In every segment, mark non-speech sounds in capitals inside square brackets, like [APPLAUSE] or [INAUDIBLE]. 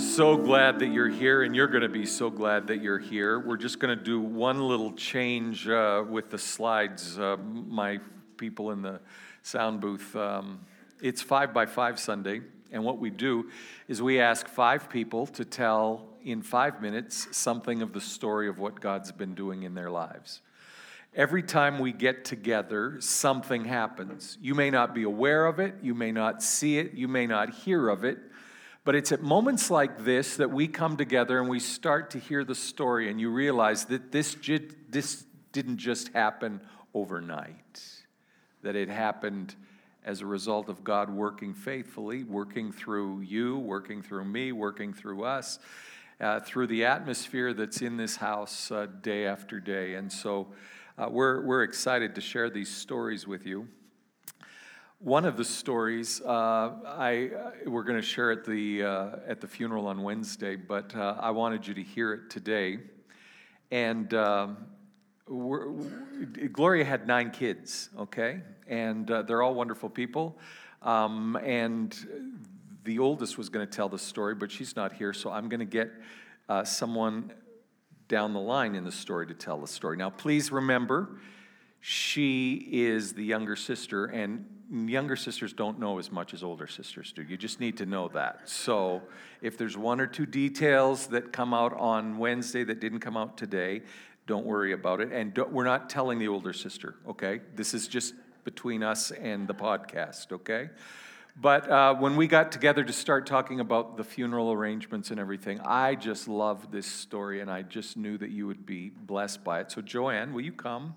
So glad that you're here, and you're going to be so glad that you're here. We're just going to do one little change uh, with the slides. Uh, my people in the sound booth, um, it's five by five Sunday, and what we do is we ask five people to tell in five minutes something of the story of what God's been doing in their lives. Every time we get together, something happens. You may not be aware of it, you may not see it, you may not hear of it, but it's at moments like this that we come together and we start to hear the story, and you realize that this, this didn't just happen overnight, that it happened as a result of God working faithfully, working through you, working through me, working through us, uh, through the atmosphere that's in this house uh, day after day. And so uh, we're, we're excited to share these stories with you. One of the stories uh, I uh, we're going to share at the uh, at the funeral on Wednesday, but uh, I wanted you to hear it today. And um, Gloria had nine kids, okay, and uh, they're all wonderful people. Um, and the oldest was going to tell the story, but she's not here, so I'm going to get uh, someone down the line in the story to tell the story. Now, please remember, she is the younger sister, and younger sisters don't know as much as older sisters do. You just need to know that. So if there's one or two details that come out on Wednesday that didn't come out today, don't worry about it. And we're not telling the older sister, okay? This is just between us and the podcast, okay? But uh, when we got together to start talking about the funeral arrangements and everything, I just loved this story and I just knew that you would be blessed by it. So, Joanne, will you come?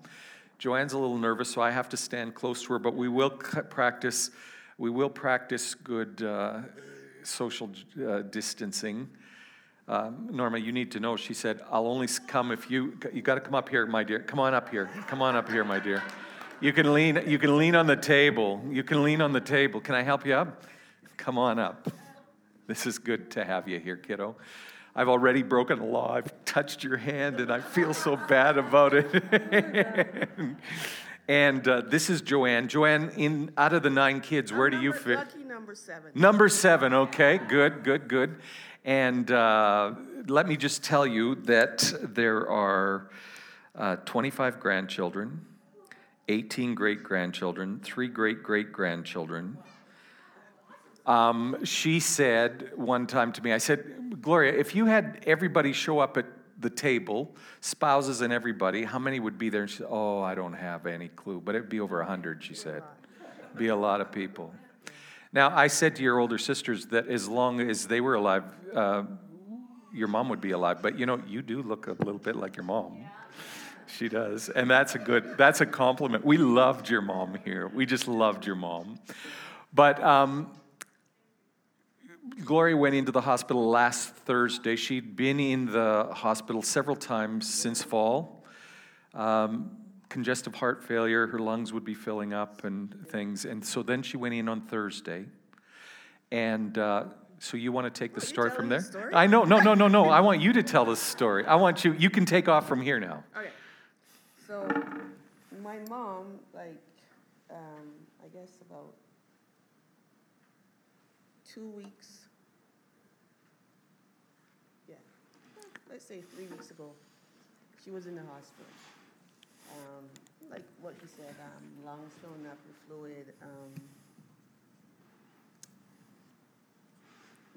Joanne's a little nervous, so I have to stand close to her, but we will practice, we will practice good uh, social uh, distancing. Uh, Norma, you need to know, she said, I'll only come if you, you got to come up here, my dear. Come on up here. Come on up here, my dear. You can lean, you can lean on the table. You can lean on the table. Can I help you up? Come on up. This is good to have you here, kiddo. I've already broken a law. I've touched your hand and I feel so bad about it. [LAUGHS] and uh, this is Joanne. Joanne, in out of the nine kids, where do you fit? Lucky number seven. Number seven, okay, good, good, good. And uh, let me just tell you that there are uh, 25 grandchildren, 18 great grandchildren, three great great grandchildren. Um, she said one time to me, I said, Gloria, if you had everybody show up at the table, spouses and everybody, how many would be there? And she said, Oh, I don't have any clue, but it'd be over 100, she said. Be a lot of people. Now, I said to your older sisters that as long as they were alive, uh, your mom would be alive. But you know, you do look a little bit like your mom. She does. And that's a good, that's a compliment. We loved your mom here. We just loved your mom. But um, Gloria went into the hospital last Thursday. She'd been in the hospital several times since fall. Um, congestive heart failure, her lungs would be filling up and things. And so then she went in on Thursday. And uh, so you want to take the story from there? The story? I know, no, no, no, no. I want you to tell the story. I want you, you can take off from here now. Okay. So my mom, like, um, I guess about two weeks let's say three weeks ago, she was in the hospital. Um, like what you said, um, lungs filling up with fluid, um,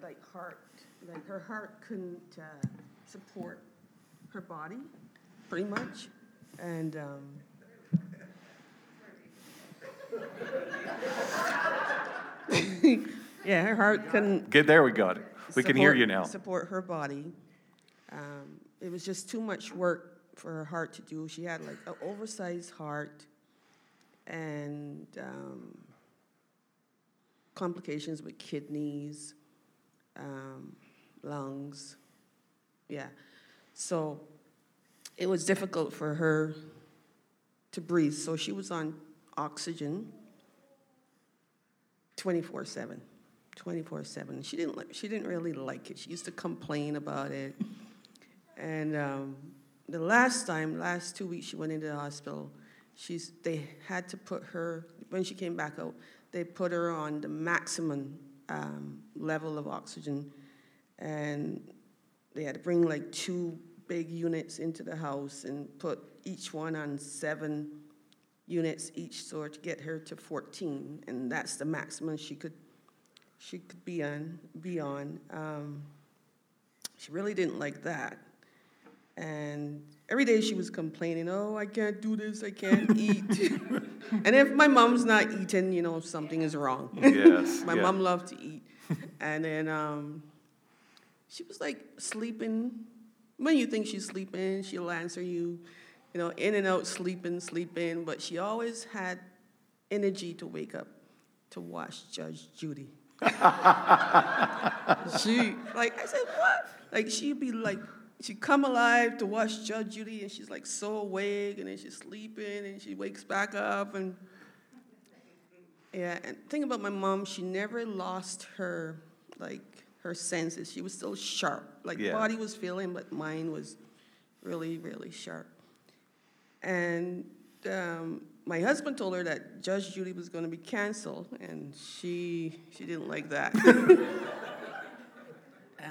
like heart, like her heart couldn't uh, support her body, pretty much, and. Um, [LAUGHS] yeah, her heart couldn't. Get there, we got it. We support, can hear you now. Support her body, um, it was just too much work for her heart to do. She had like an oversized heart and um, complications with kidneys, um, lungs. Yeah. So it was difficult for her to breathe. So she was on oxygen 24 7. 24 7. She didn't, she didn't really like it. She used to complain about it. And um, the last time, last two weeks, she went into the hospital. She's, they had to put her, when she came back out, they put her on the maximum um, level of oxygen. And they had to bring like two big units into the house and put each one on seven units each, so to get her to 14, and that's the maximum she could she could be on. Be on. Um, she really didn't like that, and every day she was complaining, "Oh, I can't do this. I can't eat." [LAUGHS] and if my mom's not eating, you know something is wrong. Yes. [LAUGHS] my yeah. mom loved to eat, and then um, she was like sleeping. When you think she's sleeping, she'll answer you, you know, in and out, sleeping, sleeping. But she always had energy to wake up to watch Judge Judy. [LAUGHS] she, like, I said, what? Like, she'd be like, she'd come alive to watch Judge Judy, and she's like so awake, and then she's sleeping, and she wakes back up, and yeah. And thing about my mom, she never lost her like her senses. She was still sharp. Like Yeah. body was feeling, but mind was really, really sharp. And um, my husband told her that Judge Judy was going to be canceled, and she she didn't like that. [LAUGHS] uh,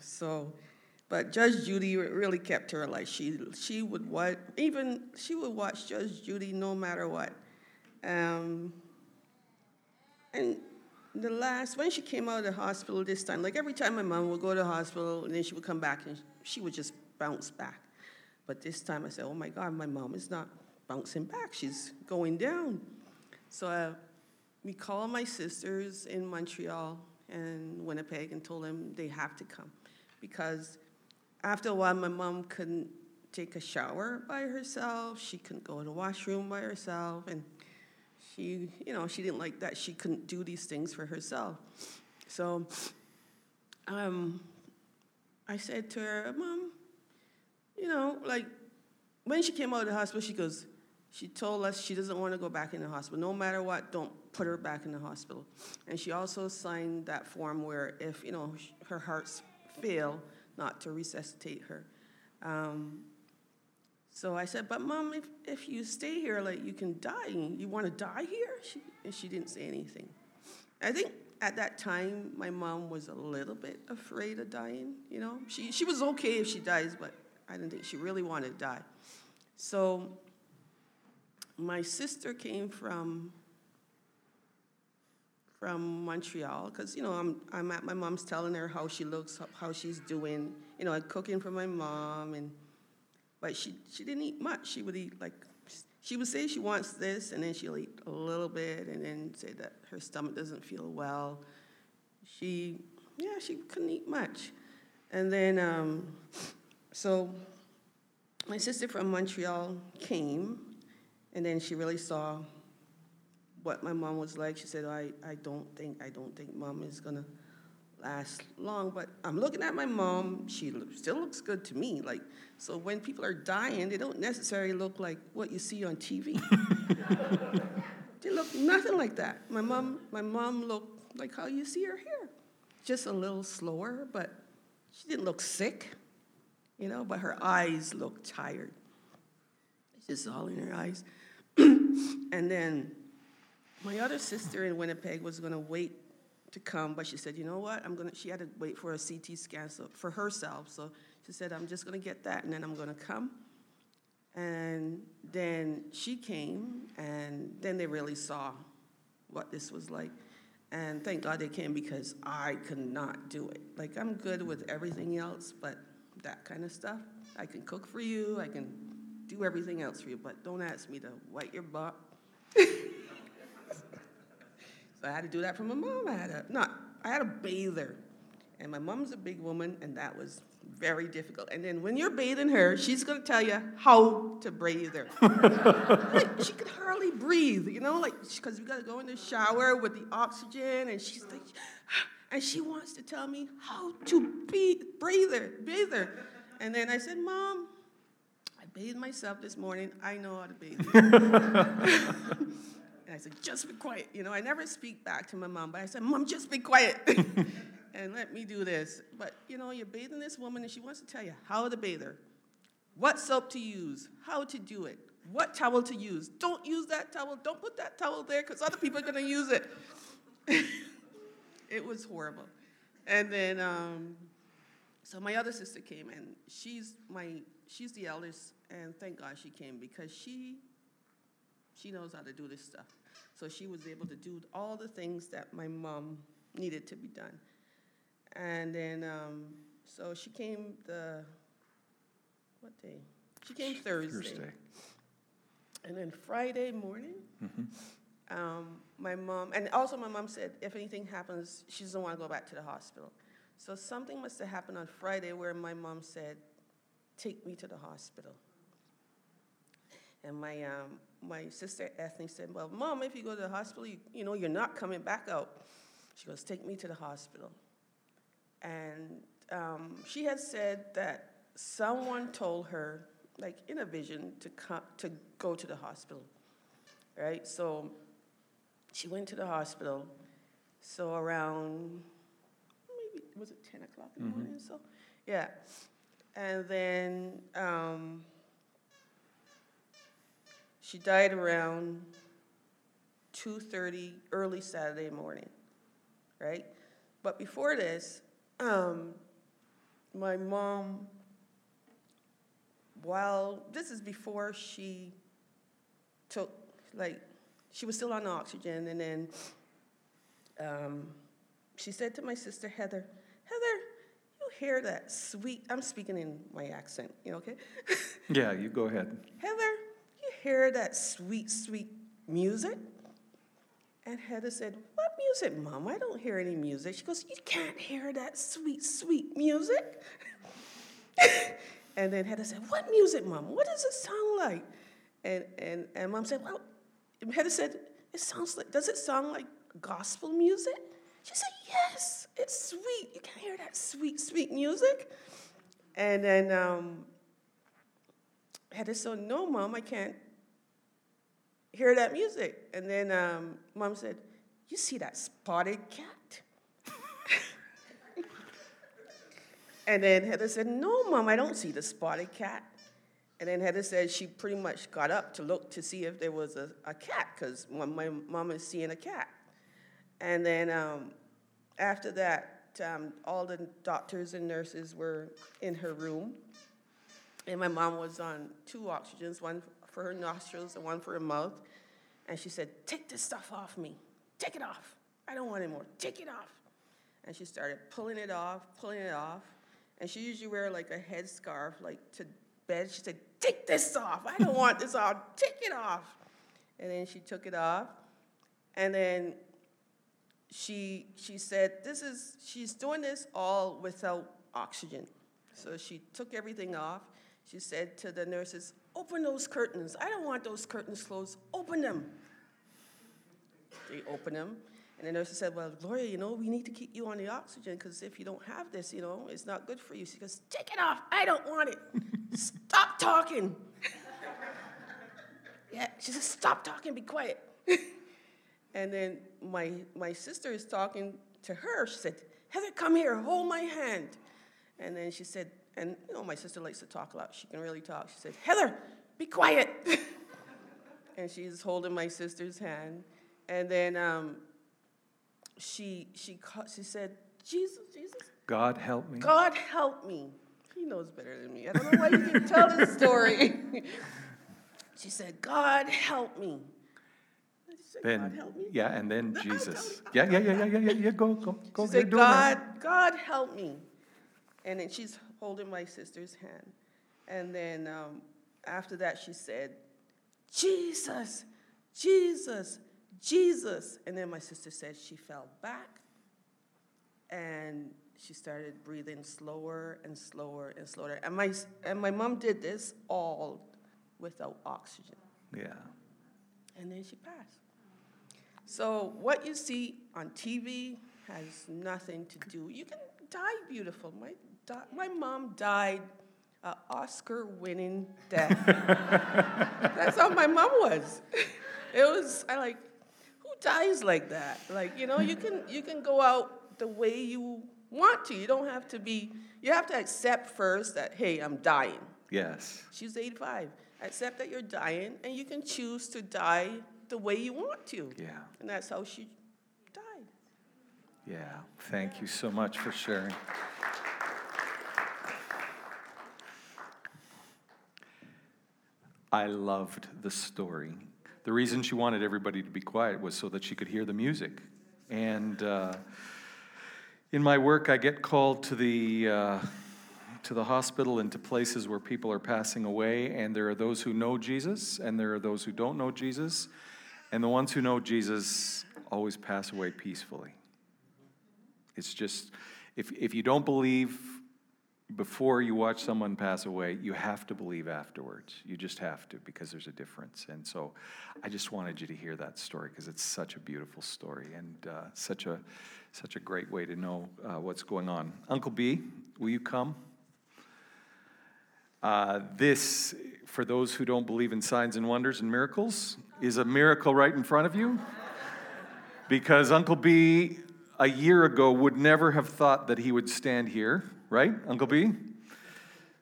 so, but Judge Judy really kept her alive. She she would what even she would watch Judge Judy no matter what. Um, and the last, when she came out of the hospital this time, like every time my mom would go to the hospital and then she would come back and she would just bounce back. But this time I said, oh my God, my mom is not bouncing back. She's going down. So uh, we called my sisters in Montreal and Winnipeg and told them they have to come. Because after a while, my mom couldn't take a shower by herself. She couldn't go to the washroom by herself. And she, you know, she didn't like that she couldn't do these things for herself. So um, I said to her, Mom, you know, like when she came out of the hospital, she goes, she told us she doesn't want to go back in the hospital. No matter what, don't put her back in the hospital. And she also signed that form where if, you know, her hearts fail, not to resuscitate her. Um, so I said, but mom, if, if you stay here, like you can die. You want to die here? She, and she didn't say anything. I think at that time, my mom was a little bit afraid of dying, you know? She, she was okay if she dies, but I didn't think she really wanted to die. So my sister came from from Montreal because you know I'm I'm at my mom's telling her how she looks, how- she's doing. You know, I'm cooking for my mom, and but she she didn't eat much. She would eat like she would say she wants this, and then she'll eat a little bit, and then say that her stomach doesn't feel well. She yeah she couldn't eat much, and then um, so my sister from Montreal came, and then she really saw what my mom was like. She said, I, I don't think, I don't think mom is gonna last long, but I'm looking at my mom, she still looks good to me. Like, so when people are dying, they don't necessarily look like what you see on TV. [LAUGHS] they look nothing like that. My mom, my mom looked like how you see her here. Just a little slower, but she didn't look sick, you know, but her eyes looked tired. It's just all in her eyes. [CLEARS THROAT] and then my other sister in Winnipeg was going to wait to come, but she said, "You know what? I'm going to." She had to wait for a CT scan so, for herself, so she said, "I'm just going to get that, and then I'm going to come." And then she came, and then they really saw what this was like. And thank God they came because I could not do it. Like I'm good with everything else, but that kind of stuff, I can cook for you. I can do everything else for you, but don't ask me to wipe your butt. [LAUGHS] I had to do that for my mom. I had a not I had a bather. And my mom's a big woman and that was very difficult. And then when you're bathing her, she's gonna tell you how to bathe her. [LAUGHS] like, she could hardly breathe, you know, like because we gotta go in the shower with the oxygen and she's like [SIGHS] and she wants to tell me how to be breathe her, bathe her. And then I said, Mom, I bathed myself this morning. I know how to bathe. [LAUGHS] [LAUGHS] you." And I said, just be quiet. You know, I never speak back to my mom, but I said, Mom, just be quiet [LAUGHS] and let me do this. But, you know, you're bathing this woman and she wants to tell you how to bathe her, what soap to use, how to do it, what towel to use. Don't use that towel. Don't put that towel there because other people are going to use it. [LAUGHS] it was horrible. And then um, So my other sister came, and she's my she's the eldest, and thank God she came because she she knows how to do this stuff. So she was able to do all the things that my mom needed to be done. And then um, so she came the what day? She came Thursday. Thursday. And then Friday morning, Mhm. um, my mom, and also my mom said if anything happens, she doesn't want to go back to the hospital. So something must have happened on Friday where my mom said, "Take me to the hospital." And my um, my sister Ethne said, "Well, mom, if you go to the hospital, you, you know you're not coming back out." She goes, "Take me to the hospital." And um, she had said that someone told her, like in a vision, to come to go to the hospital, right? So she went to the hospital. So around maybe was it ten o'clock in the Mhm. morning? So yeah, and then um, she died around two thirty, early Saturday morning, right? But before this, um, my mom, while this is before she took like she was still on oxygen, and then um, she said to my sister Heather, Heather, you hear that sweet? I'm speaking in my accent, you know, okay? [LAUGHS] Yeah, you go ahead. Heather, hear that sweet, sweet music? And Heather said, What music, Mom? I don't hear any music. She goes, You can't hear that sweet, sweet music? [LAUGHS] and then Heather said, What music, Mom? What does it sound like? And, and, and Mom said, Well, Heather said, It sounds like, does it sound like gospel music? She said, Yes, it's sweet. You can hear that sweet, sweet music. And then um, Heather said, No, Mom, I can't hear that music. And then um, Mom said, You see that spotted cat? [LAUGHS] and then Heather said, No, Mom, I don't see the spotted cat. And then Heather said she pretty much got up to look to see if there was a, a cat, because my, mom is seeing a cat. And then um, after that, um, all the doctors and nurses were in her room. And my mom was on two oxygens, one for her nostrils and one for her mouth. And she said, Take this stuff off me. Take it off. I don't want it anymore. Take it off. And she started pulling it off, pulling it off. And she usually wear like a headscarf, like to bed. She said, Take this off. I don't want this off. Take it off. And then she took it off. And then she she said, This is she's doing this all without oxygen. So she took everything off. She said to the nurses, Open those curtains. I don't want those curtains closed. Open them. They open them. And the nurse said, Well, Gloria, you know, we need to keep you on the oxygen because if you don't have this, you know, it's not good for you. She goes, Take it off. I don't want it. Stop talking. [LAUGHS] yeah, she says, Stop talking. Be quiet. [LAUGHS] and then my, my sister is talking to her. She said, Heather, come here. Hold my hand. And then she said, and you know, my sister likes to talk a lot. She can really talk. She said, Heather, be quiet. [LAUGHS] and she's holding my sister's hand. And then um, she, she, she said, Jesus, Jesus, God help me. God help me. He knows better than me. I don't know why you can tell this story. [LAUGHS] she said, God help me. Said, God Then, help me. yeah, and then [LAUGHS] No, Jesus. Yeah, yeah, yeah, yeah, yeah, yeah, yeah, go, go, go. She said. God, God help me. And then she's holding my sister's hand. And then um, after that, she said, Jesus, Jesus, Jesus. And then my sister said she fell back and she started breathing slower and slower and slower. And my, and my mom did this all without oxygen. Yeah, And then she passed. So what you see on TV has nothing to do. You can die beautiful. My di- my mom died an Oscar-winning death. [LAUGHS] That's how my mom was. [LAUGHS] It was I like who dies like that? Like you know you can you can go out the way you want to. You don't have to be. You have to accept first that hey I'm dying. yes, She's 85. Accept that you're dying, and you can choose to die the way you want to. yeah, And that's how she died. yeah. Thank you so much for sharing. I loved the story. The reason she wanted everybody to be quiet was so that she could hear the music. And uh, in my work, I get called to the uh, to the hospital and to places where people are passing away, and there are those who know Jesus, and there are those who don't know Jesus, and the ones who know Jesus always pass away peacefully. It's just, if, if you don't believe before you watch someone pass away, you have to believe afterwards. You just have to because there's a difference. And so I just wanted you to hear that story because it's such a beautiful story and uh, such, a, such a great way to know uh, what's going on. Uncle B, will you come? Uh, this, for those who don't believe in signs and wonders and miracles, is a miracle right in front of you. because Uncle B, a year ago, would never have thought that he would stand here, right, Uncle B?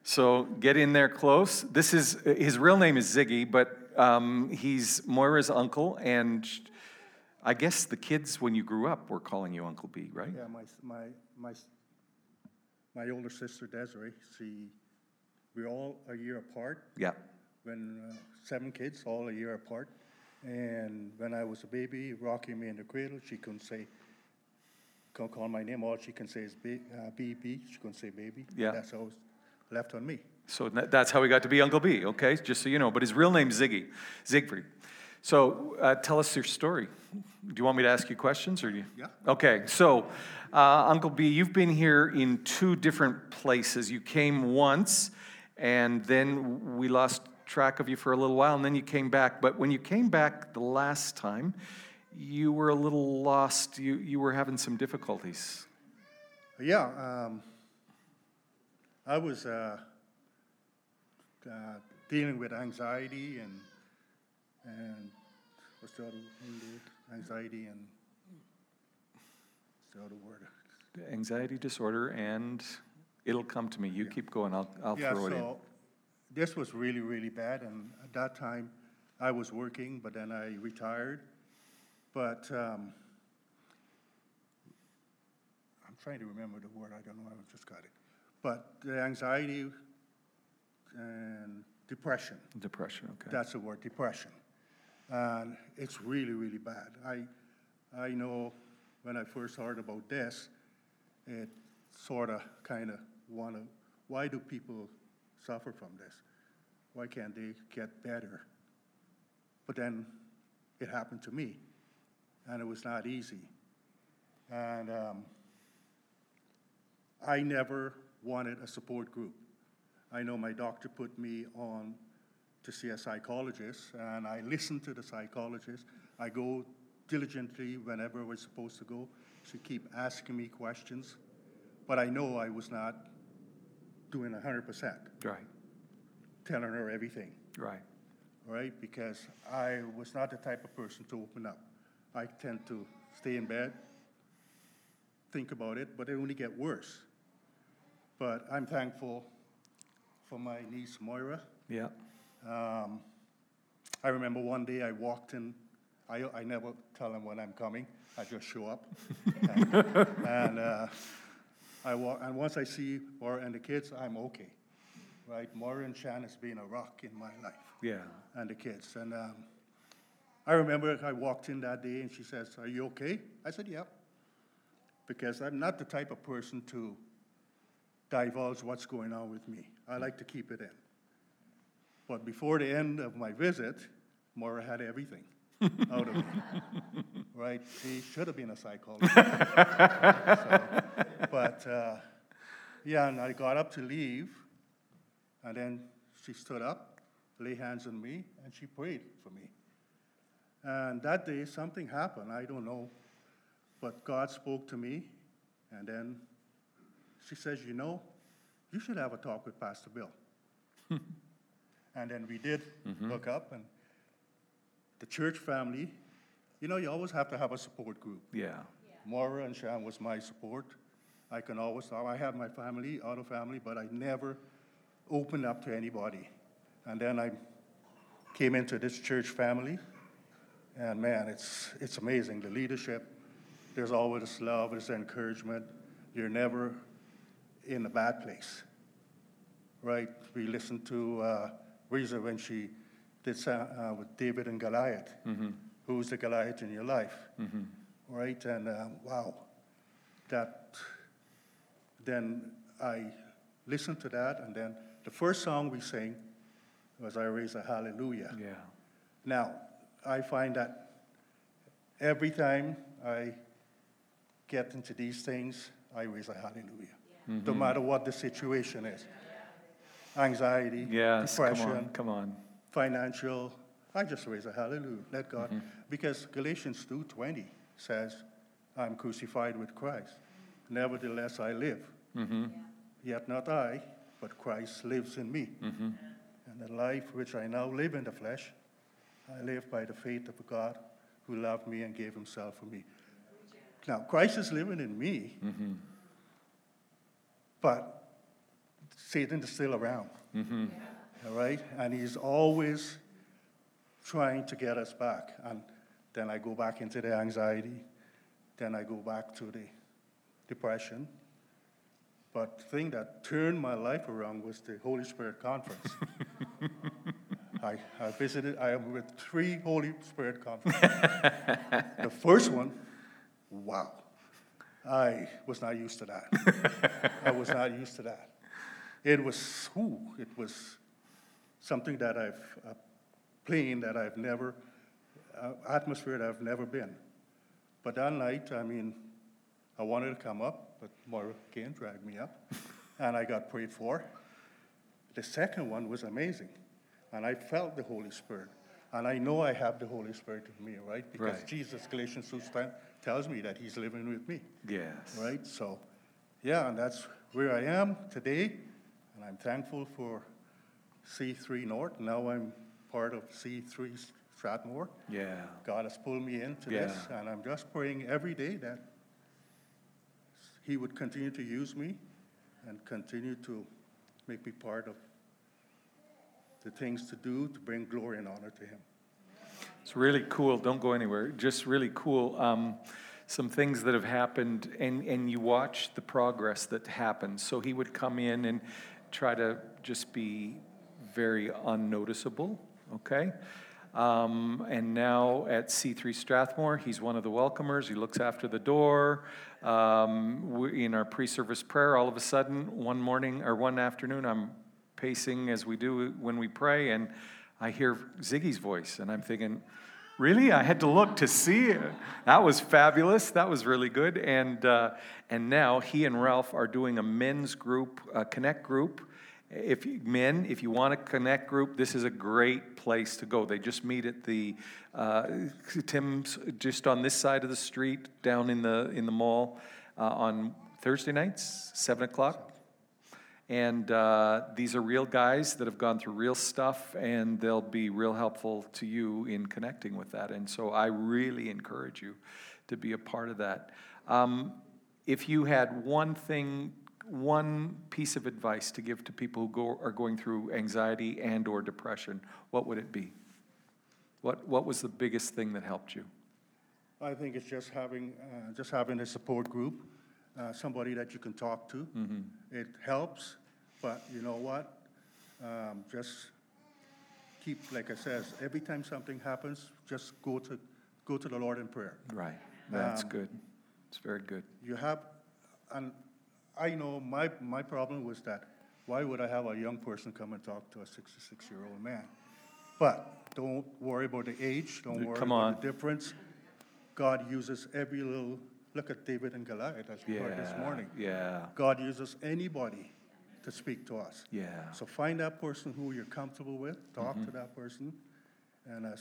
So get in there close. This is his real name is Ziggy, but um, he's Moira's uncle, and I guess the kids, when you grew up, were calling you Uncle B, right? Yeah, my, my, my, my older sister Desiree, she we're all a year apart. Yeah. When uh, seven kids, all a year apart. And when I was a baby, rocking me in the cradle, she couldn't say, can't call my name. All she can say is B, uh, B, B. She couldn't say baby. Yeah. That's always left on me. So that's how he got to be Uncle B, okay? Just so you know. But his real name's Ziggy, Siegfried. So uh, tell us your story. Do you want me to ask you questions or do you? Yeah. Okay. So, uh, Uncle B, you've been here in two different places. You came once and then we lost track of you for a little while, and then you came back. But when you came back the last time, you were a little lost. You, you were having some difficulties. Yeah, um, I was uh, uh, dealing with anxiety and and what's the other word? anxiety and what's the other word? Anxiety disorder and It'll come to me. You keep going. I'll, I'll Yeah, throw it in. so this was really, really bad, and at that time, I was working, but then I retired. But um, I'm trying to remember the word, I don't know, I just got it. But the anxiety and depression, Depression, okay. that's the word, depression. And it's really, really bad. I, I know when I first heard about this, it sort of kind of want to, why do people suffer from this? Why can't they get better? But then it happened to me, and it was not easy. And um, I never wanted a support group. I know my doctor put me on to see a psychologist, and I listened to the psychologist. I go diligently whenever we're supposed to go. She keep asking me questions, but I know I was not doing 100%, Right, telling her everything, right. right? Because I was not the type of person to open up. I tend to stay in bed, think about it, but it only get worse. But I'm thankful for my niece Moira. Yeah, Um, I remember one day I walked in. I, I never tell them when I'm coming. I just show up. and [LAUGHS] and uh, I walk, and once I see Maura and the kids, I'm okay. Right? Moira and Shan has been a rock in my life yeah. and the kids. And um, I remember I walked in that day and she says, Are you okay? I said, Yep. Because I'm not the type of person to divulge what's going on with me. I like to keep it in. But before the end of my visit, Maura had everything [LAUGHS] out of me. right? She should have been a psychologist. [LAUGHS] so, but uh, yeah, and I got up to leave, and then she stood up, lay hands on me, and she prayed for me. And that day, something happened. I don't know. But God spoke to me, and then she says, You know, you should have a talk with Pastor Bill. [LAUGHS] and then we did mm-hmm. hook up, and the church family, you know, you always have to have a support group. Yeah, Maura and Shan was my support. I can always talk. I had my family, other family, but I never opened up to anybody. And then I came into this church family, and man, it's it's amazing. The leadership, there's always love, there's encouragement. You're never in a bad place, right? We listened to uh, Reza when she did uh, uh, with David and Goliath. Who's the Goliath in your life? Right? And um, wow, that. Then I listened to that, and then the first song we sang was "I Raise a Hallelujah." Yeah. Now, I find that every time I get into these things, I raise a hallelujah. No mm-hmm. matter what the situation is anxiety, Yes. Come depression, on. Come on. financial, I just raise a hallelujah. Let God. Mm-hmm. Because Galatians 2.20 says, I'm crucified with Christ. Nevertheless, I live. Mm-hmm. Yet not I, but Christ lives in me. And the life which I now live in the flesh, I live by the faith of God who loved me and gave himself for me. Now, Christ is living in me, mm-hmm. but Satan is still around. Mm-hmm. All right? And he's always trying to get us back. And then I go back into the anxiety. Then I go back to the depression. But the thing that turned my life around was the Holy Spirit Conference. [LAUGHS] I, I visited, I am with three Holy Spirit conferences. [LAUGHS] the first one, wow. I was not used to that. I was not used to that. It was, ooh, it was something that I've, a plane that I've never, uh, atmosphere that I've never been. But that night, I mean, I wanted to come up, but Maura Kane dragged me up, and I got prayed for. The second one was amazing, and I felt the Holy Spirit. And I know I have the Holy Spirit in me, right? Because Right. Jesus, Galatians 2 tells me that He's living with me Yes. right? So, yeah, and that's where I am today, and I'm thankful for C3 North. Now I'm part of C3 Strathmore. Yeah. God has pulled me into this, and I'm just praying every day that He would continue to use me and continue to make me part of the things to do to bring glory and honor to Him. It's really cool. Don't go anywhere. Just really cool. Um, some things that have happened, and, and you watch the progress that happens. So he would come in and try to just be very unnoticeable, okay? Um, and now at C3 Strathmore, he's one of the welcomers. He looks after the door. Um, in our pre service prayer, all of a sudden, one morning or one afternoon, I'm pacing as we do when we pray, and I hear Ziggy's voice, and I'm thinking, really? I had to look to see it. That was fabulous. That was really good. And, uh, and now he and Ralph are doing a men's group, a connect group. If you, men, if you want a connect group, this is a great place to go. They just meet at the uh, Tim's just on this side of the street, down in the in the mall, uh, on Thursday nights, seven o'clock. And uh, these are real guys that have gone through real stuff, and they'll be real helpful to you in connecting with that. And so I really encourage you to be a part of that. Um, if you had one thing, one piece of advice to give to people who go, are going through anxiety and or depression, what would it be? What, what was the biggest thing that helped you? I think it's just having, uh, just having a support group, uh, somebody that you can talk to. It helps, but you know what? Um, just keep, like I says, every time something happens, just go to, go to the Lord in prayer. Right. That's Um, good. It's very good. You have, and I know my, my problem was that, why would I have a young person come and talk to a 66-year-old man? But don't worry about the age, don't worry Come about the difference. God uses every little, look at David and Goliath, as we heard this morning. Yeah. God uses anybody to speak to us. Yeah. So find that person who you're comfortable with, talk Mm-hmm. to that person. And as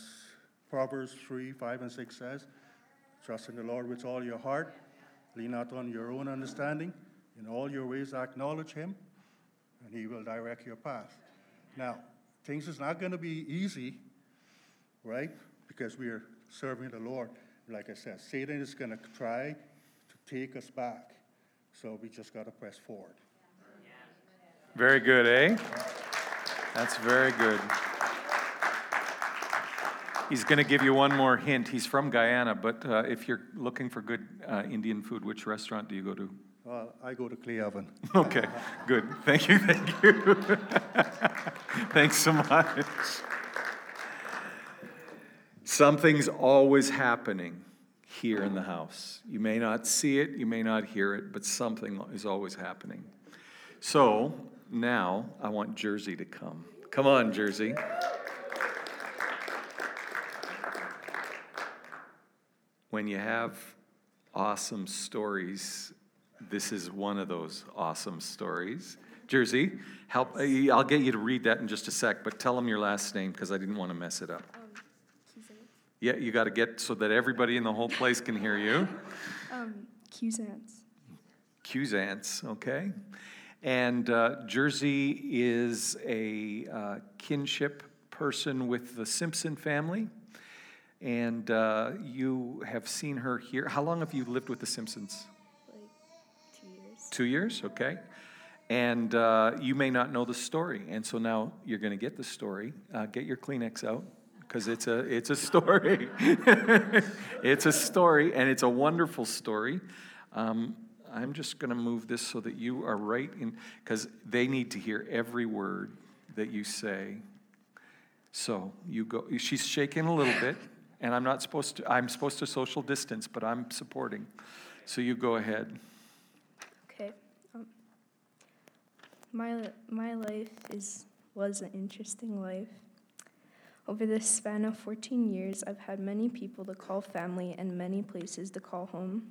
Proverbs 3, 5, and 6 says, trust in the Lord with all your heart, lean not on your own understanding. In all your ways, acknowledge Him, and He will direct your path. Now, things is not going to be easy, right? Because we are serving the Lord. Like I said, Satan is going to try to take us back. So we just got to press forward. Very good, eh? That's very good. He's going to give you one more hint. He's from Guyana, but uh, if you're looking for good uh, Indian food, which restaurant do you go to? Well, I go to Clay Oven. [LAUGHS] Okay, good. Thank you, thank you. [LAUGHS] Thanks so much. Something's always happening here in the house. You may not see it, you may not hear it, but something is always happening. So now I want Jersey to come. Come on, Jersey. When you have awesome stories, this is one of those awesome stories. Jersey, help. uh, I'll get you to read that in just a sec, but tell them your last name because I didn't want to mess it up. Yeah, you got to get so that everybody in the whole place can hear you. [LAUGHS] Um, Cusance. Cusance, okay. And uh, Jersey is a uh, kinship person with the Simpson family. And uh, you have seen her here. How long have you lived with the Simpsons? Like two years. Two years, okay. And uh, you may not know the story, and so now you're going to get the story. Uh, get your Kleenex out, because it's a it's a story. [LAUGHS] it's a story, and it's a wonderful story. Um, I'm just going to move this so that you are right in, because they need to hear every word that you say. So you go. She's shaking a little bit, and I'm not supposed to. I'm supposed to social distance, but I'm supporting. So you go ahead. Okay. Um, my my life is was an interesting life. Over the span of 14 years, I've had many people to call family and many places to call home.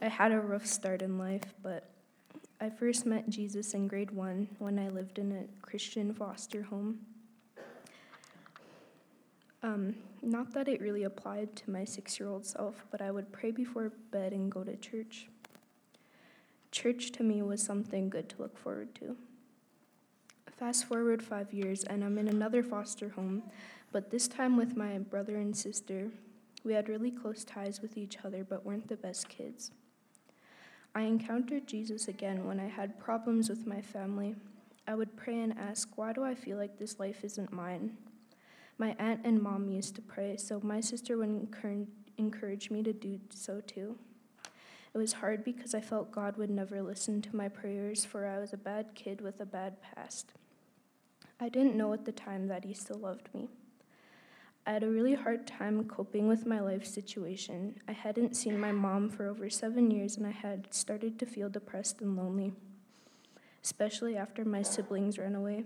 I had a rough start in life, but I first met Jesus in grade one when I lived in a Christian foster home. Um, not that it really applied to my six year old self, but I would pray before bed and go to church. Church to me was something good to look forward to. Fast forward five years, and I'm in another foster home, but this time with my brother and sister. We had really close ties with each other, but weren't the best kids. I encountered Jesus again when I had problems with my family. I would pray and ask, Why do I feel like this life isn't mine? My aunt and mom used to pray, so my sister would encourage, me to do so too. It was hard because I felt God would never listen to my prayers, for I was a bad kid with a bad past. I didn't know at the time that He still loved me. I had a really hard time coping with my life situation. I hadn't seen my mom for over seven years, and I had started to feel depressed and lonely, especially after my siblings ran away.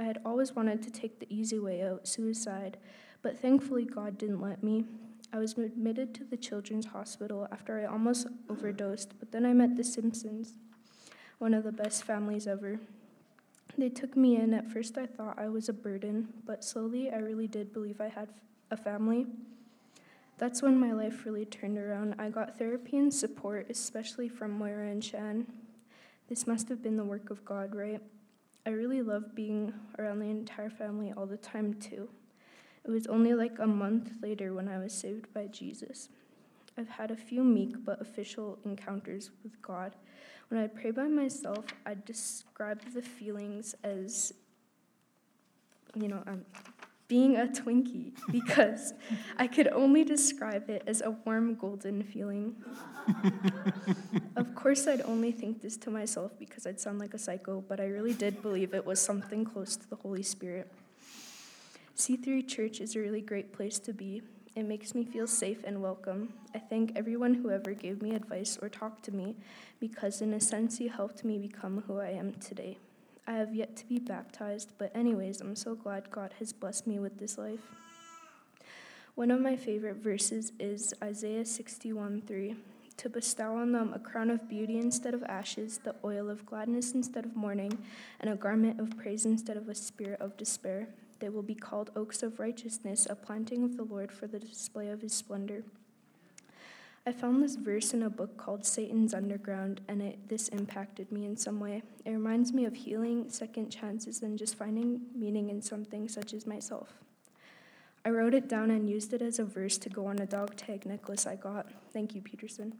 I had always wanted to take the easy way out, suicide, but thankfully God didn't let me. I was admitted to the children's hospital after I almost overdosed, but then I met the Simpsons, one of the best families ever. They took me in. At first, I thought I was a burden, but slowly I really did believe I had a family. That's when my life really turned around. I got therapy and support, especially from Moira and Shan. This must have been the work of God, right? I really loved being around the entire family all the time, too. It was only like a month later when I was saved by Jesus. I've had a few meek but official encounters with God. When I'd pray by myself, I'd describe the feelings as, you know, um, being a Twinkie [LAUGHS] because I could only describe it as a warm golden feeling. [LAUGHS] of course, I'd only think this to myself because I'd sound like a psycho, but I really did believe it was something close to the Holy Spirit. C3 Church is a really great place to be. It makes me feel safe and welcome. I thank everyone who ever gave me advice or talked to me because, in a sense, you helped me become who I am today. I have yet to be baptized, but, anyways, I'm so glad God has blessed me with this life. One of my favorite verses is Isaiah 61 3. To bestow on them a crown of beauty instead of ashes, the oil of gladness instead of mourning, and a garment of praise instead of a spirit of despair. They will be called oaks of righteousness, a planting of the Lord for the display of his splendor. I found this verse in a book called Satan's Underground, and it, this impacted me in some way. It reminds me of healing, second chances, and just finding meaning in something such as myself. I wrote it down and used it as a verse to go on a dog tag necklace I got. Thank you, Peterson.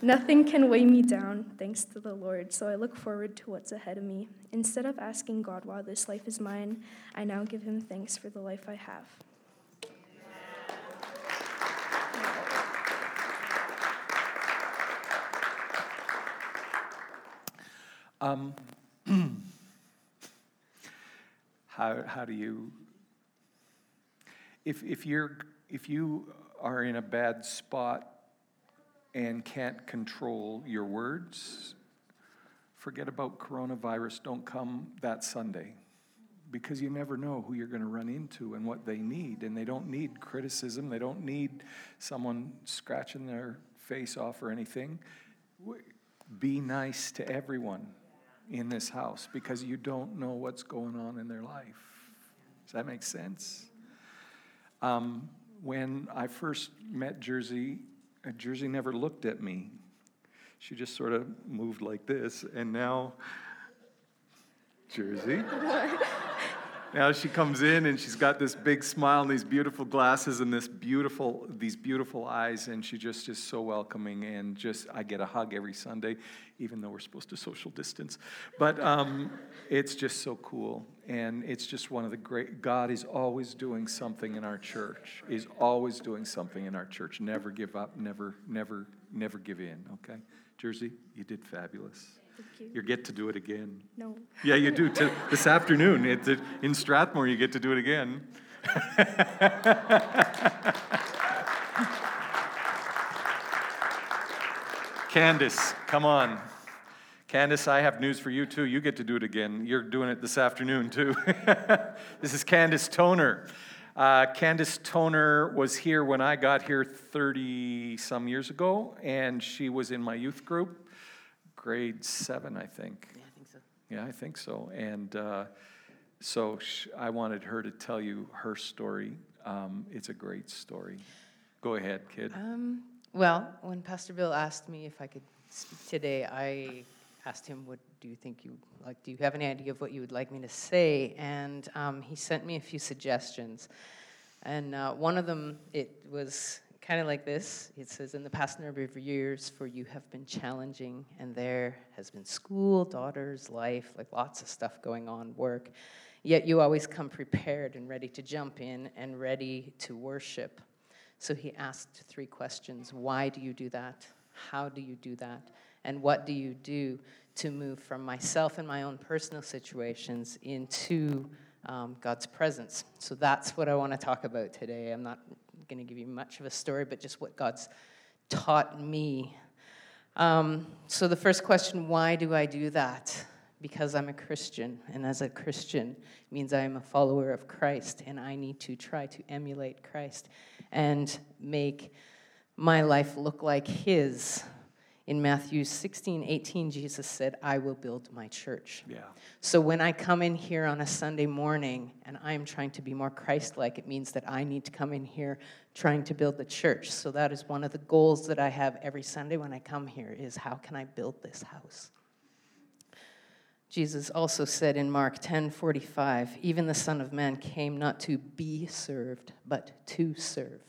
Nothing can weigh me down, thanks to the Lord, so I look forward to what's ahead of me. Instead of asking God why this life is mine, I now give him thanks for the life I have. Um, [CLEARS THROAT] how, how do you, if, if you're, if you are in a bad spot and can't control your words, forget about coronavirus. Don't come that Sunday because you never know who you're going to run into and what they need. And they don't need criticism, they don't need someone scratching their face off or anything. Be nice to everyone in this house because you don't know what's going on in their life. Does that make sense? Um, when I first met Jersey, uh, Jersey never looked at me. She just sort of moved like this, and now, Jersey. [LAUGHS] now she comes in and she's got this big smile and these beautiful glasses and this beautiful these beautiful eyes and she just is so welcoming and just i get a hug every sunday even though we're supposed to social distance. But um, it's just so cool. And it's just one of the great god is always doing something in our church is always doing something in our church. Never give up never never never give in okay? Jersey you did fabulous you. you get to do it again No. yeah, you do. To, this afternoon it, it- in Strathmore, you get to do it again. [LAUGHS] Candace, come on. Candace, I have news for you too. You get to do it again. You're doing it this afternoon too. [LAUGHS] this is Candace Toner. Uh, Candace Toner was here when I got here 30 some years ago, and she was in my youth group, grade seven, I think. Yeah, I think so. Yeah, I think so. And uh, so sh- I wanted her to tell you her story. Um, it's a great story. Go ahead, kid. Um, well, when Pastor Bill asked me if I could speak today, I asked him, "What do you think you like? Do you have any idea of what you would like me to say?" And um, he sent me a few suggestions, and uh, one of them it was kind of like this. It says, "In the past number of years, for you have been challenging, and there has been school, daughters, life, like lots of stuff going on, work." Yet you always come prepared and ready to jump in and ready to worship. So he asked three questions Why do you do that? How do you do that? And what do you do to move from myself and my own personal situations into um, God's presence? So that's what I want to talk about today. I'm going to give you much of a story, but just what God's taught me. Um, so the first question why do I do that? Because I'm a Christian, and as a Christian means I am a follower of Christ, and I need to try to emulate Christ and make my life look like His. In Matthew 16, 18, Jesus said, I will build my church. Yeah. So when I come in here on a Sunday morning and I'm trying to be more Christ like, it means that I need to come in here trying to build the church. So that is one of the goals that I have every Sunday when I come here is how can I build this house? Jesus also said in Mark 10:45, even the son of man came not to be served, but to serve.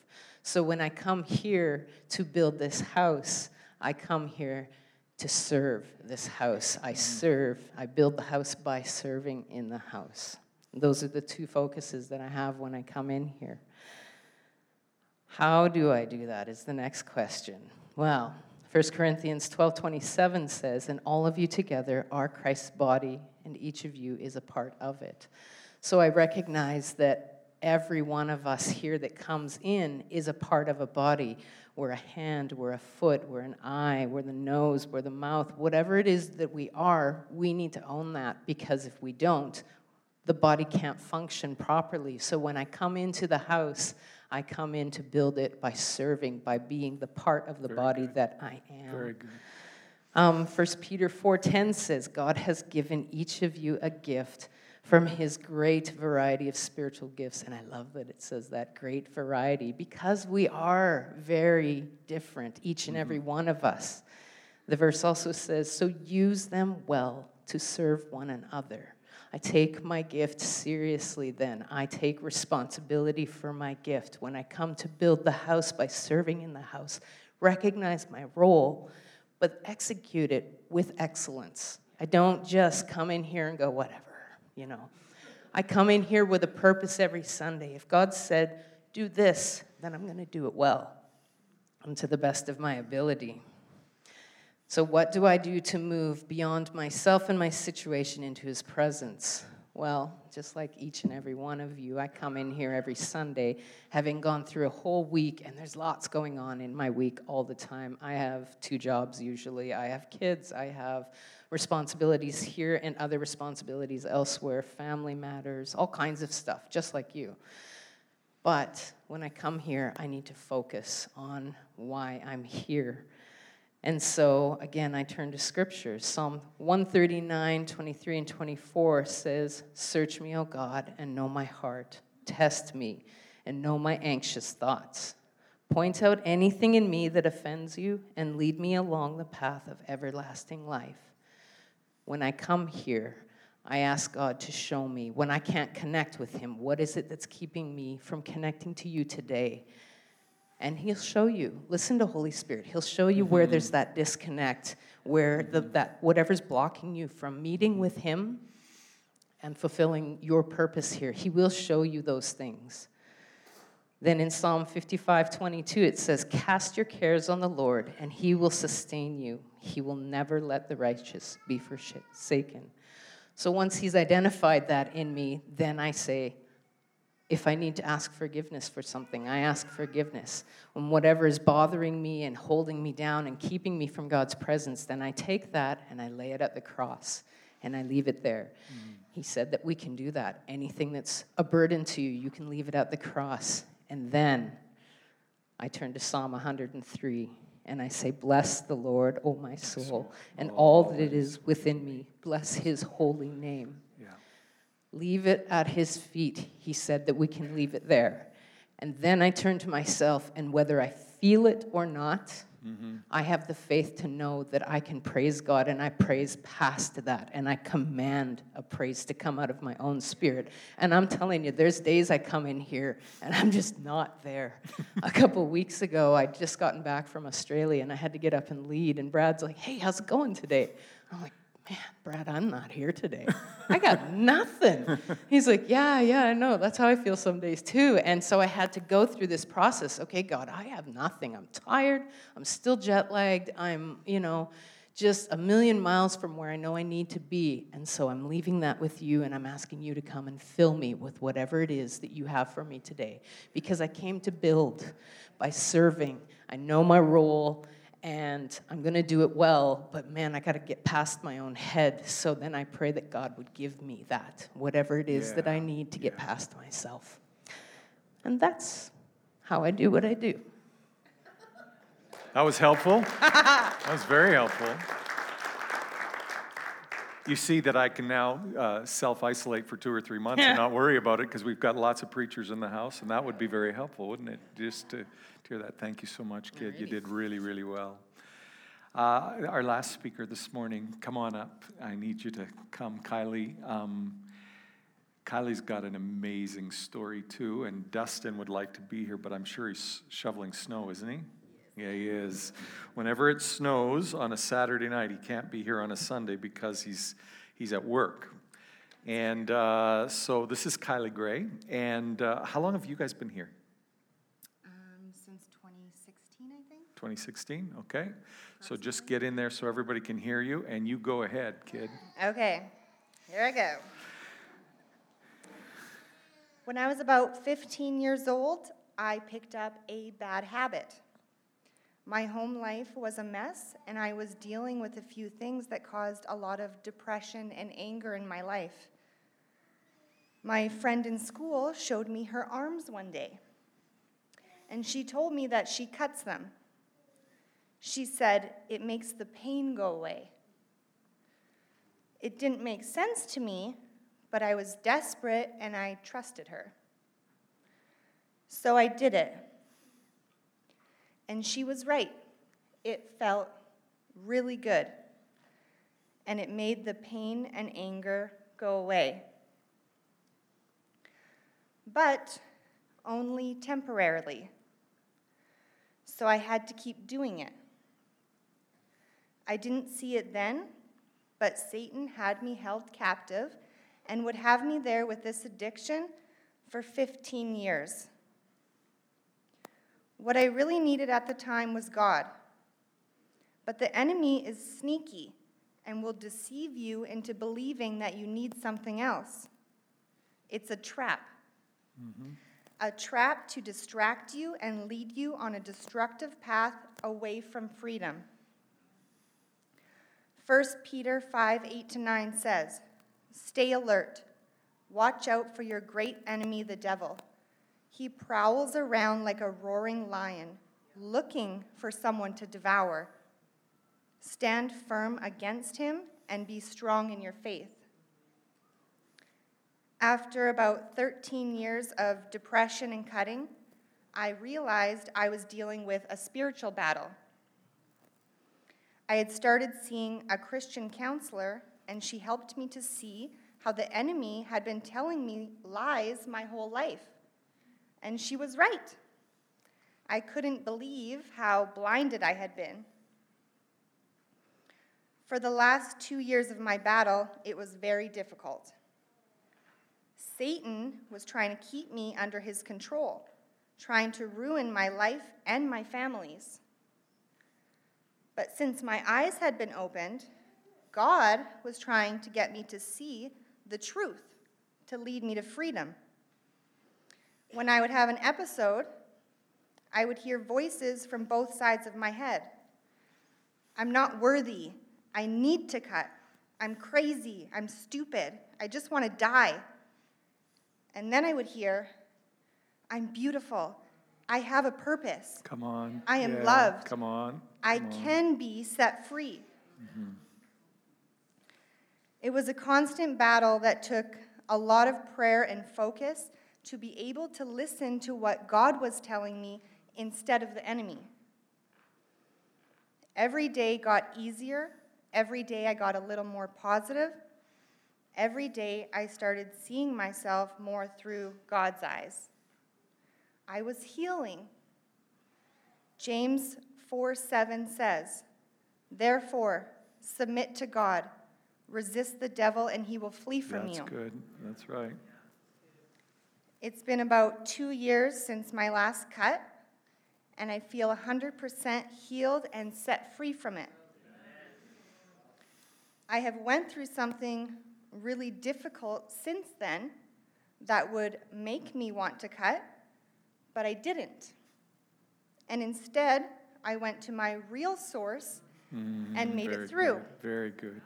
So when I come here to build this house, I come here to serve this house. I mm. serve, I build the house by serving in the house. Those are the two focuses that I have when I come in here. How do I do that is the next question. Well, 1 Corinthians 12:27 says, "And all of you together are Christ's body, and each of you is a part of it." So I recognize that every one of us here that comes in is a part of a body. We're a hand, we're a foot, we're an eye, we're the nose, we're the mouth. Whatever it is that we are, we need to own that because if we don't, the body can't function properly. So when I come into the house, I come in to build it by serving, by being the part of the Very body good. that I am. Very good. Um, 1 Peter 4:10 says, "God has given each of you a gift from His great variety of spiritual gifts." And I love that it says that great variety because we are very different, each and every mm-hmm. one of us. The verse also says, "So use them well to serve one another." I take my gift seriously then. I take responsibility for my gift. When I come to build the house by serving in the house, recognize my role, but execute it with excellence. I don't just come in here and go, whatever, you know. I come in here with a purpose every Sunday. If God said, do this, then I'm going to do it well and to the best of my ability. So, what do I do to move beyond myself and my situation into His presence? Well, just like each and every one of you, I come in here every Sunday having gone through a whole week, and there's lots going on in my week all the time. I have two jobs usually, I have kids, I have responsibilities here and other responsibilities elsewhere, family matters, all kinds of stuff, just like you. But when I come here, I need to focus on why I'm here. And so, again, I turn to scriptures. Psalm 139, 23, and 24 says, Search me, O God, and know my heart. Test me and know my anxious thoughts. Point out anything in me that offends you and lead me along the path of everlasting life. When I come here, I ask God to show me. When I can't connect with Him, what is it that's keeping me from connecting to you today? and he'll show you. Listen to holy spirit. He'll show you where there's mm-hmm. that disconnect where the, that whatever's blocking you from meeting with him and fulfilling your purpose here. He will show you those things then in psalm 55 22 it says cast your cares on the lord and he will sustain you he will never let the righteous be forsaken so once he's identified that in me then i say if I need to ask forgiveness for something, I ask forgiveness. When whatever is bothering me and holding me down and keeping me from God's presence, then I take that and I lay it at the cross and I leave it there. Mm-hmm. He said that we can do that. Anything that's a burden to you, you can leave it at the cross. And then I turn to Psalm 103 and I say, Bless the Lord, O my soul, and all that it is within me. Bless his holy name. Leave it at his feet. He said that we can leave it there. And then I turn to myself, and whether I feel it or not, mm-hmm. I have the faith to know that I can praise God, and I praise past that, and I command a praise to come out of my own spirit. And I'm telling you, there's days I come in here and I'm just not there. [LAUGHS] a couple weeks ago, I'd just gotten back from Australia, and I had to get up and lead, and Brad's like, "Hey, how's it going today?" I'm like, man, Brad, I'm not here today. I got [LAUGHS] nothing. He's like, yeah, yeah, I know. That's how I feel some days too. And so I had to go through this process. Okay, God, I have nothing. I'm tired. I'm still jet lagged. I'm, you know, just a million miles from where I know I need to be. And so I'm leaving that with you and I'm asking you to come and fill me with whatever it is that you have for me today. Because I came to build by serving. I know my role and I'm going to do it well, but man, I got to get past my own head. So then I pray that God would give me that, whatever it is yeah. that I need to get yeah. past myself. And that's how I do what I do. That was helpful. [LAUGHS] that was very helpful. You see that I can now uh, self isolate for two or three months and [LAUGHS] not worry about it because we've got lots of preachers in the house, and that would be very helpful, wouldn't it? Just to hear that. Thank you so much, kid. You did really, really well. Uh, our last speaker this morning, come on up. I need you to come, Kylie. Um, Kylie's got an amazing story too, and Dustin would like to be here, but I'm sure he's shoveling snow, isn't he? Yeah, he is. Whenever it snows on a Saturday night, he can't be here on a Sunday because he's he's at work. And uh, so this is Kylie Gray. And uh, how long have you guys been here? 2016, okay? So just get in there so everybody can hear you, and you go ahead, kid. Okay, here I go. When I was about 15 years old, I picked up a bad habit. My home life was a mess, and I was dealing with a few things that caused a lot of depression and anger in my life. My friend in school showed me her arms one day, and she told me that she cuts them she said, It makes the pain go away. It didn't make sense to me, but I was desperate and I trusted her. So I did it. And she was right. It felt really good. And it made the pain and anger go away. But only temporarily. So I had to keep doing it. I didn't see it then, but Satan had me held captive and would have me there with this addiction for 15 years. What I really needed at the time was God. But the enemy is sneaky and will deceive you into believing that you need something else. It's a trap. Mm-hmm. A trap to distract you and lead you on a destructive path away from freedom. 1 Peter 5 8 to 9 says, Stay alert. Watch out for your great enemy, the devil. He prowls around like a roaring lion, looking for someone to devour. Stand firm against him and be strong in your faith. After about 13 years of depression and cutting, I realized I was dealing with a spiritual battle. I had started seeing a Christian counselor, and she helped me to see how the enemy had been telling me lies my whole life. And she was right. I couldn't believe how blinded I had been. For the last two years of my battle, it was very difficult. Satan was trying to keep me under his control, trying to ruin my life and my family's. But since my eyes had been opened, God was trying to get me to see the truth, to lead me to freedom. When I would have an episode, I would hear voices from both sides of my head. I'm not worthy. I need to cut. I'm crazy. I'm stupid. I just want to die. And then I would hear, I'm beautiful. I have a purpose. Come on. I am Yeah, loved. Come on. I on. can be set free. Mm-hmm. It was a constant battle that took a lot of prayer and focus to be able to listen to what God was telling me instead of the enemy. Every day got easier. Every day I got a little more positive. Every day I started seeing myself more through God's eyes. I was healing. James 4 7 says, Therefore, submit to God, resist the devil, and he will flee from That's you. That's good. That's right. It's been about two years since my last cut, and I feel 100% healed and set free from it. I have went through something really difficult since then that would make me want to cut, but I didn't. And instead, I went to my real source and made Mm, it through. good, Very good.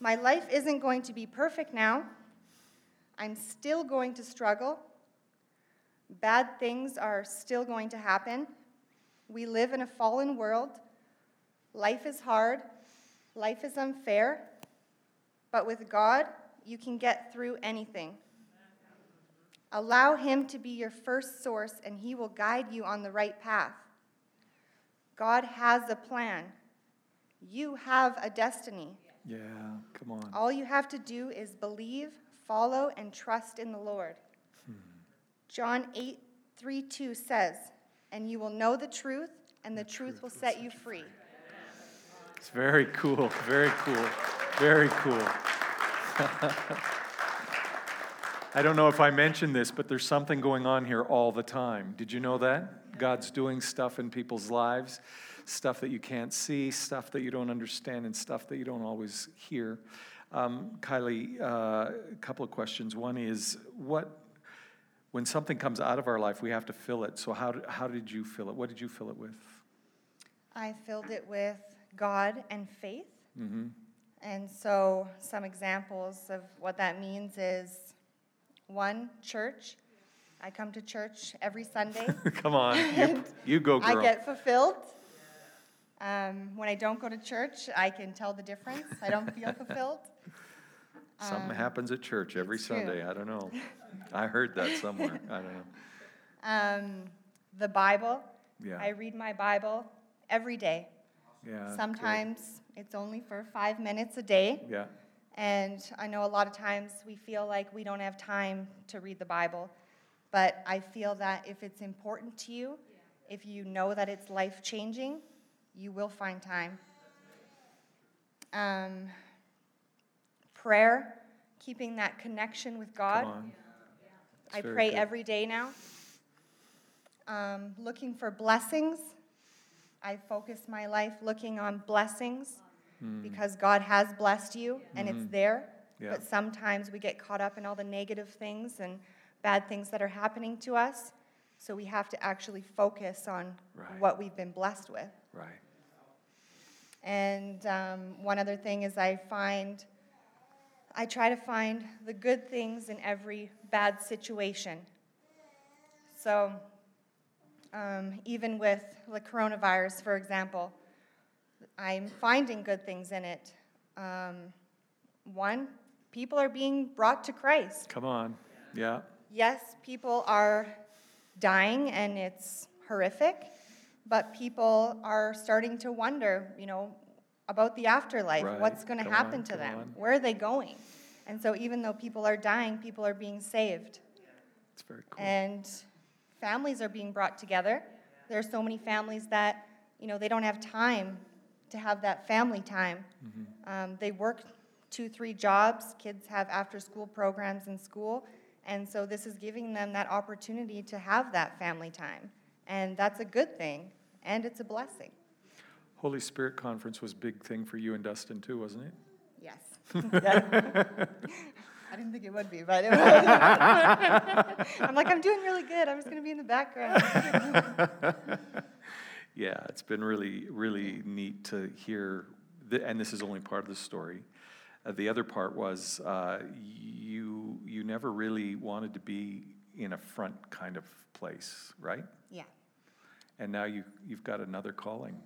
My life isn't going to be perfect now. I'm still going to struggle. Bad things are still going to happen. We live in a fallen world. Life is hard. Life is unfair. But with God, you can get through anything. Allow Him to be your first source, and He will guide you on the right path. God has a plan. You have a destiny. Yeah, come on. All you have to do is believe, follow, and trust in the Lord. Hmm. John 8, 3 2 says, And you will know the truth, and the truth will set you free. It's very cool. Very cool. Very cool. [LAUGHS] I don't know if I mentioned this, but there's something going on here all the time. Did you know that? God's doing stuff in people's lives, stuff that you can't see, stuff that you don't understand, and stuff that you don't always hear. Um, Kylie, uh, a couple of questions. One is what, when something comes out of our life, we have to fill it. So, how, did- how did you fill it? What did you fill it with? I filled it with God and faith. Mm-hmm. And so, some examples of what that means is one, church. I come to church every Sunday. [LAUGHS] Come on, you, you go, girl. I get fulfilled. Um, when I don't go to church, I can tell the difference. I don't feel fulfilled. [LAUGHS] Something happens at church every it's true. Sunday. I don't know. [LAUGHS] I heard that somewhere. I don't know. Um, the Bible. Yeah. I read my Bible every day. Yeah. good. Sometimes it's only for five minutes a day. Yeah. And I know a lot of times we feel like we don't have time to read the Bible. But I feel that if it's important to you, if you know that it's life changing, you will find time. Um, prayer, keeping that connection with God. I pray good. every day now. Um, looking for blessings. I focus my life looking on blessings Hmm. because God has blessed you and it's Mm-hmm. there. Yeah. But sometimes we get caught up in all the negative things and bad things that are happening to us. So we have to actually focus on Right. what we've been blessed with. Right. And um, one other thing is I find, I try to find the good things in every bad situation. So um, even with the coronavirus, for example, I'm finding good things in it. Um, one, people are being brought to Christ. Come on. Yeah. Yes, people are dying and it's horrific, but people are starting to wonder, you know, about the afterlife. Right. What's going to happen on, to them? on. Where are they going? And so, even though people are dying, people are being saved. It's very cool. And families are being brought together. There are so many families that, you know, they don't have time to have that family time. Mm-hmm. Um, they work two, three jobs. Kids have after school programs in school. And so this is giving them that opportunity to have that family time. And that's a good thing, and it's a blessing. Holy Spirit Conference was a big thing for you and Dustin too, wasn't it? Yes. [LAUGHS] [LAUGHS] I didn't think it would be, but it was. [LAUGHS] I'm like, I'm doing really good. I'm just going to be in the background. Yeah, it's been really, really neat to hear, the, and this is only part of the story. Uh, the other part was uh, you you never really wanted to be in a front kind of place, right? yeah. And now you you've got another calling.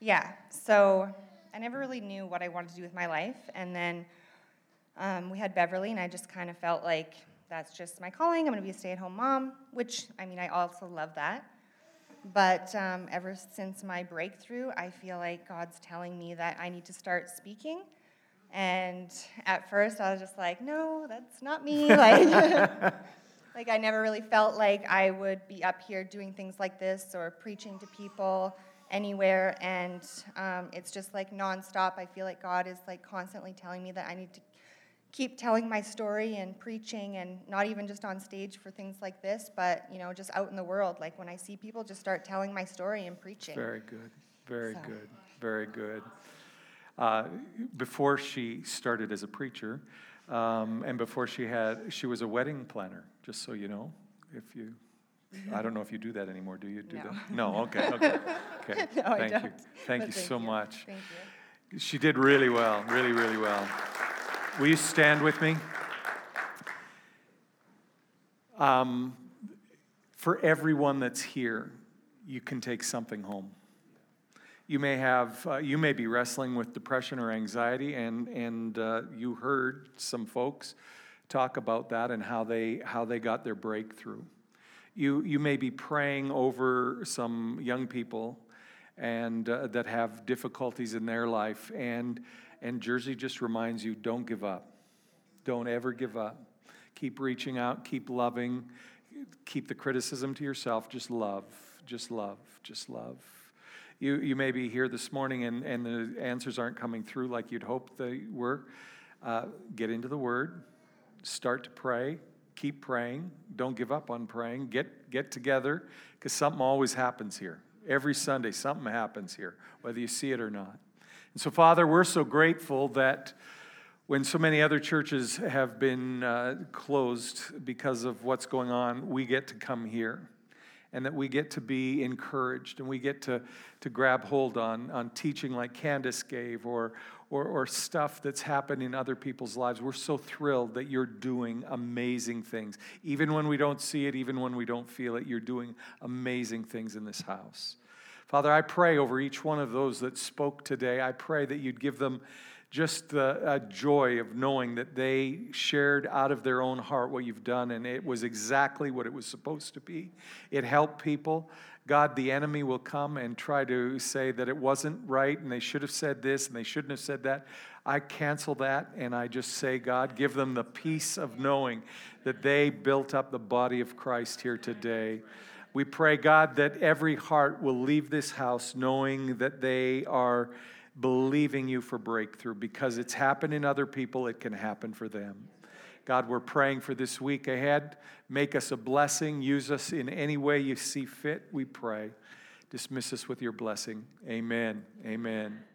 Yeah, so I never really knew what I wanted to do with my life. And then um, we had Beverly, and I just kind of felt like that's just my calling. I'm going to be a stay at home mom, which, I mean, I also love that. But um, ever since my breakthrough, I feel like God's telling me that I need to start speaking. And at first, I was just like, no, that's not me. [LAUGHS] Like, [LAUGHS] like I never really felt like I would be up here doing things like this or preaching to people anywhere. And um, it's just like nonstop. I feel like God is like constantly telling me that I need to keep telling my story and preaching and not even just on stage for things like this, but you know, just out in the world. Like when I see people, just start telling my story and preaching. Very good, very So. good, very good. Uh, before she started as a preacher, um, and before she had, she was a wedding planner. Just so you know, if you, I don't know if you do that anymore. Do you do No. that? No. Okay. Okay. [LAUGHS] Okay. No, thank you. Thank But you so much. Thank you. She did really well, really, really well. Will you stand with me? Um, for everyone that's here, you can take something home. You may have, uh, you may be wrestling with depression or anxiety, and and uh, you heard some folks talk about that and how they how they got their breakthrough. You you may be praying over some young people and uh, that have difficulties in their life, and and Jersey just reminds you, don't give up, don't ever give up. Keep reaching out, keep loving, keep the criticism to yourself. Just love, just love, just love. You, you may be here this morning and, and the answers aren't coming through like you'd hoped they were. Uh, get into the Word, start to pray, keep praying. Don't give up on praying. Get, get together because something always happens here. Every Sunday, something happens here, whether you see it or not. And so, Father, we're so grateful that when so many other churches have been uh, closed because of what's going on, we get to come here and that we get to be encouraged and we get to, to grab hold on, on teaching like Candace gave or, or, or stuff that's happened in other people's lives. We're so thrilled that you're doing amazing things. Even when we don't see it, even when we don't feel it, you're doing amazing things in this house. Father, I pray over each one of those that spoke today. I pray that you'd give them just the joy of knowing that they shared out of their own heart what you've done, and it was exactly what it was supposed to be. It helped people. God, the enemy will come and try to say that it wasn't right, and they should have said this, and they shouldn't have said that. I cancel that, and I just say, God, give them the peace of knowing that they built up the body of Christ here today. We pray, God, that every heart will leave this house knowing that they are believing you for breakthrough because it's happened in other people, it can happen for them. God, we're praying for this week ahead. Make us a blessing. Use us in any way you see fit, we pray. Dismiss us with your blessing. Amen. Amen.